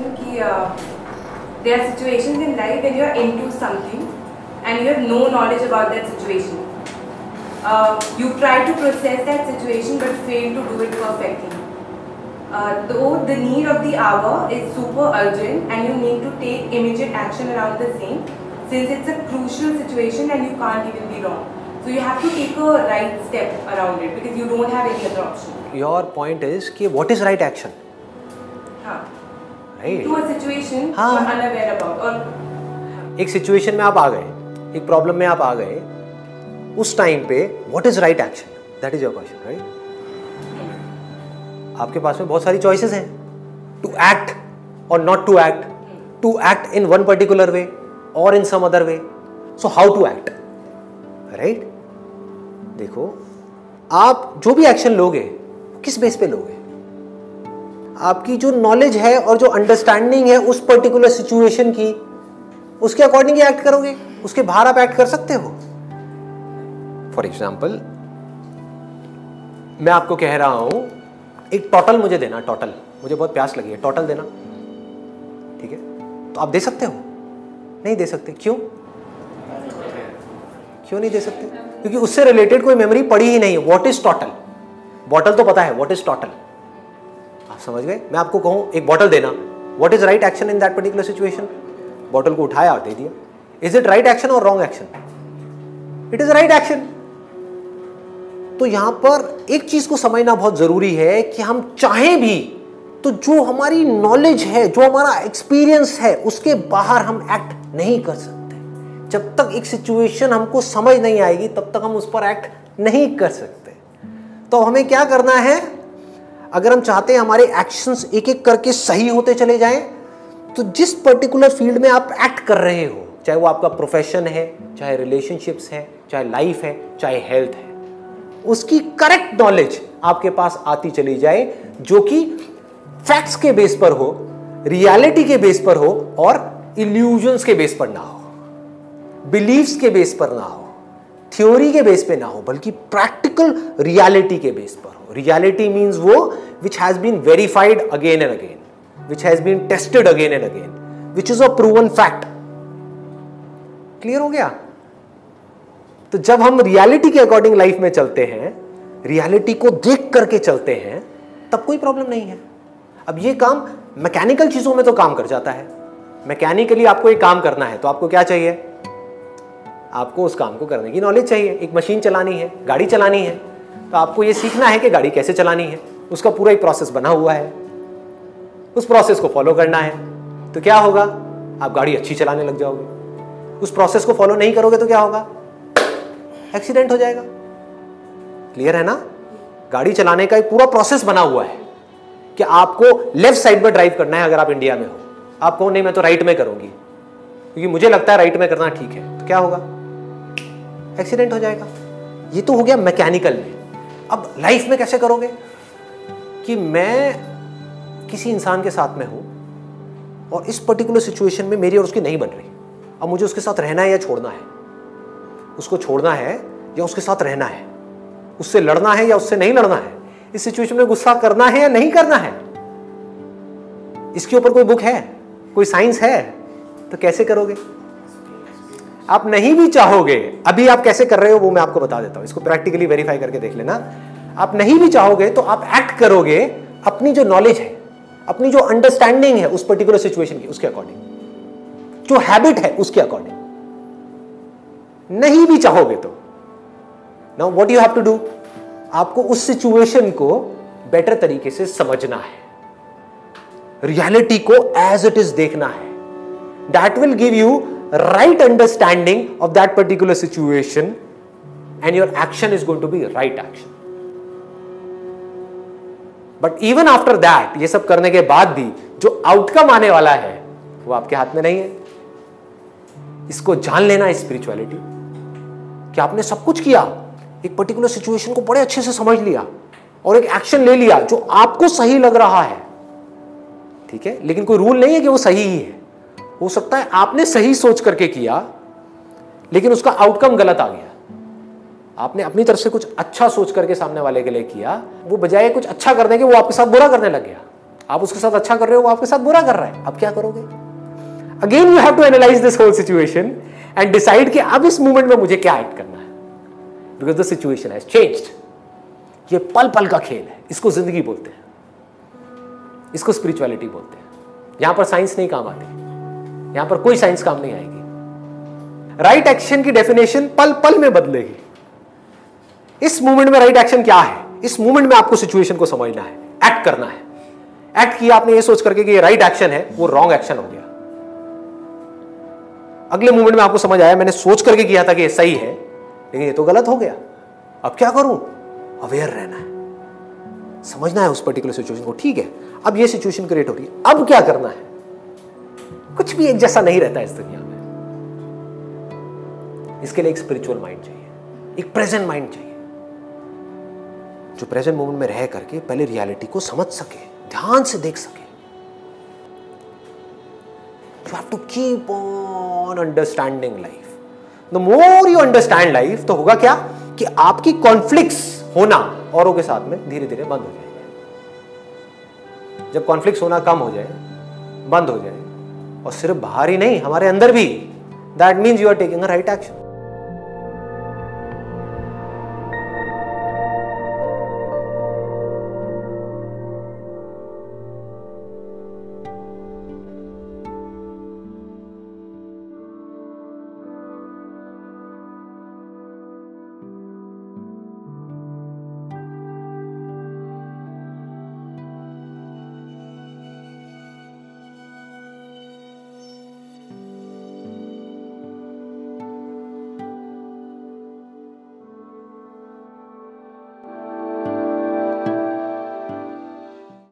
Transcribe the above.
question ki uh, there are situations in life when you are into something and you have no knowledge about that situation. Uh, you try to process that situation but fail to do it perfectly. Uh, though the need of the hour is super urgent and you need to take immediate action around the same since it's a crucial situation and you can't even be wrong. So you have to take a right step around it because you don't have any other option. Your point is ki what is right action? Huh. हाँ. एक situation में आप आ गए एक problem में आप आ गए उस टाइम पे what is right action that is your question right आपके पास में बहुत सारी चॉइसेस हैं। टू एक्ट और not to act to act in one particular way और in some other way so how to act right देखो आप जो भी एक्शन लोगे किस बेस पे लोगे? आपकी जो नॉलेज है और जो अंडरस्टैंडिंग है उस पर्टिकुलर सिचुएशन की, उसके अकॉर्डिंग ही एक्ट करोगे? उसके बाहर आप एक्ट कर सकते हो। फॉर एग्ज़ाम्पल मैं आपको कह रहा हूँ, एक टोटल मुझे देना टोटल मुझे बहुत प्यास लगी है टोटल देना। ठीक है? तो आप दे सकते हो? नहीं दे सकते। क्यों? क्यों नहीं दे सकते? क्योंकि उससे रिलेटेड कोई मेमोरी पड़ी ही नहीं है। वॉट इज़ टोटल बॉटल तो पता है वॉट इज़ टोटल समझ गए? मैं आपको कहूँ, एक बॉटल देना। What is right action in that particular situation bottle को उठाया और दे दिया। इज़ इट राइट एक्शन और wrong action it is right action तो यहाँ पर एक चीज़ को समझना बहुत ज़रूरी है कि हम चाहें भी तो जो हमारी नॉलेज है, जो हमारा एक्सपीरियंस है, उसके बाहर हम एक्ट नहीं कर सकते। जब तक एक सिचुएशन हमको समझ नहीं आएगी, तब तक हम उस पर एक्ट नहीं कर सकते। तो हमें क्या करना है? अगर हम चाहते हैं हमारे एक्शंस एक एक करके सही होते चले जाएँ तो जिस पर्टिकुलर फ़ील्ड में आप एक्ट कर रहे हो, चाहे वो आपका प्रोफेशन है, चाहे रिलेशनशिप्स है, चाहे लाइफ है, चाहे हेल्थ है, उसकी करेक्ट नॉलेज आपके पास आती चली जाए, जो कि फैक्ट्स के बेस पर हो रियलिटी के बेस पर हो, और इल्यूजन्स के बेस पर ना हो बिलीव्स के बेस पर ना हो। थ्योरी के बेस पे ना हो, बल्कि प्रैक्टिकल रियलिटी के बेस पर हो। रियलिटी मींस वो which has been verified again and again which has been tested again and again which is a proven fact clear हो गया? तो जब हम रियलिटी के अकॉर्डिंग लाइफ में चलते हैं रियलिटी को देख करके चलते हैं, तब कोई प्रॉब्लम नहीं है। अब ये काम मैकेनिकल चीज़ों में तो काम कर जाता है। मैकेनिकली आपको एक काम करना है तो आपको क्या चाहिए? आपको उस काम को करने की नॉलेज चाहिए। एक मशीन चलानी है, गाड़ी चलानी है तो आपको ये सीखना है कि गाड़ी कैसे चलानी है। उसका पूरा एक प्रोसेस बना हुआ है। उस प्रोसेस को फॉलो करना है। तो क्या होगा? आप गाड़ी अच्छी चलाने लग जाओगे। उस प्रोसेस को फॉलो नहीं करोगे तो क्या होगा? एक्सीडेंट हो जाएगा। क्लियर है ना? गाड़ी चलाने का एक पूरा प्रोसेस बना हुआ है कि आपको लेफ़्ट साइड में ड्राइव करना है अगर आप इंडिया में हो। आप कहो, नहीं, मैं तो राइट में करूँगी। क्योंकि मुझे लगता है राइट में करना ठीक है। तो क्या होगा? एक्सीडेंट हो जाएगा। ये तो हो गया मैकेनिकल में। अब लाइफ में कैसे करोगे? कि मैं किसी इंसान के साथ में हूँ और इस पर्टिकुलर सिचुएशन में मेरी और उसकी नहीं बन रही। अब मुझे उसके साथ रहना है या छोड़ना है? उसको छोड़ना है या उसके साथ रहना है? उससे लड़ना है या उससे नहीं लड़ना है? इस सिचुएशन में गुस्सा करना है या नहीं करना है? इसके ऊपर कोई बुक है? कोई साइंस है? तो कैसे करोगे? आप नहीं भी चाहोगे, अभी आप कैसे कर रहे हो वो मैं आपको बता देता हूँ। इसको प्रैक्टिकली वेरीफाई करके देख लेना। आप नहीं भी चाहोगे तो आप एक्ट करोगे, अपनी जो नॉलेज है, अपनी जो अंडरस्टैंडिंग है उस पर्टिकुलर सिचुएशन की, उसके अकॉर्डिंग जो हैबिट है, उसके अकॉर्डिंग नहीं भी चाहोगे तो। Now what you have to do आपको उस सिचुएशन को बेटर तरीके से समझना है। रियलिटी को एज इट इज़ देखना है। That will give you right understanding of that particular situation and your action is going to be right action but even after that ये सब करने के बाद भी जो आउटकम आने वाला है, वो आपके हाथ में नहीं है। इसको जान लेना स्पिरिचुअलिटी कि आपने सब कुछ किया, एक पर्टिकुलर सिचुएशन को बड़े अच्छे से समझ लिया और एक एक्शन ले लिया जो आपको सही लग रहा है। ठीक है? लेकिन कोई रूल नहीं है कि वो सही ही है। हो सकता है आपने सही सोच करके किया, लेकिन उसका आउटकम गलत आ गया। आपने अपनी तरफ़ से कुछ अच्छा सोच करके सामने वाले के लिए किया, वो बजाय कुछ अच्छा करने के, वो आपके साथ बुरा करने लग गया। आप उसके साथ अच्छा कर रहे हो, वो आपके साथ बुरा कर रहा है। अब क्या करोगे? Again you have to analyse this whole situation and decide कि अब इस मोमेंट में मुझे क्या एक्ट करना है। Because the situation has changed ये पल पल का खेल है। इसको ज़िंदगी बोलते हैं। इसको स्पिरिचुअलिटी बोलते हैं। यहाँ पर साइंस नहीं काम आती। यहाँ पर कोई साइंस काम नहीं आएगी। राइट एक्शन की डेफिनेशन पल पल में बदलेगी। इस मूवमेंट में राइट एक्शन क्या है? इस मूवमेंट में आपको सिचुएशन को समझना है। एक्ट करना है। एक्ट किया आपने ये सोच करके कि ये राइट एक्शन है, वो रॉन्ग एक्शन हो गया। अगले मूवमेंट में आपको समझ आया, मैंने सोच करके किया था कि ये सही है, लेकिन ये तो गलत हो गया। अब क्या करूँ? अवेयर रहना है। समझना है उस पर्टिकुलर सिचुएशन को। ठीक है। अब ये सिचुएशन क्रिएट हो रही है। अब क्या करना है? कुछ भी एक जैसा नहीं रहता इस दुनिया में। इसके लिए एक स्पिरिचुअल माइंड चाहिए, एक प्रेजेंट माइंड चाहिए, जो प्रेजेंट मोमेंट में रह करके पहले रियलिटी को समझ सके, ध्यान से देख सके। You have to keep on understanding life the more you understand life तो होगा क्या? कि आपकी कॉन्फ्लिक्ट्स होना औरों के साथ में धीरे धीरे बंद हो जाएँगे। जब कॉन्फ्लिक्ट होना कम हो जाए, बंद हो जाए और सिर्फ़ बाहर ही नहीं, हमारे अंदर भी। That means you are taking right action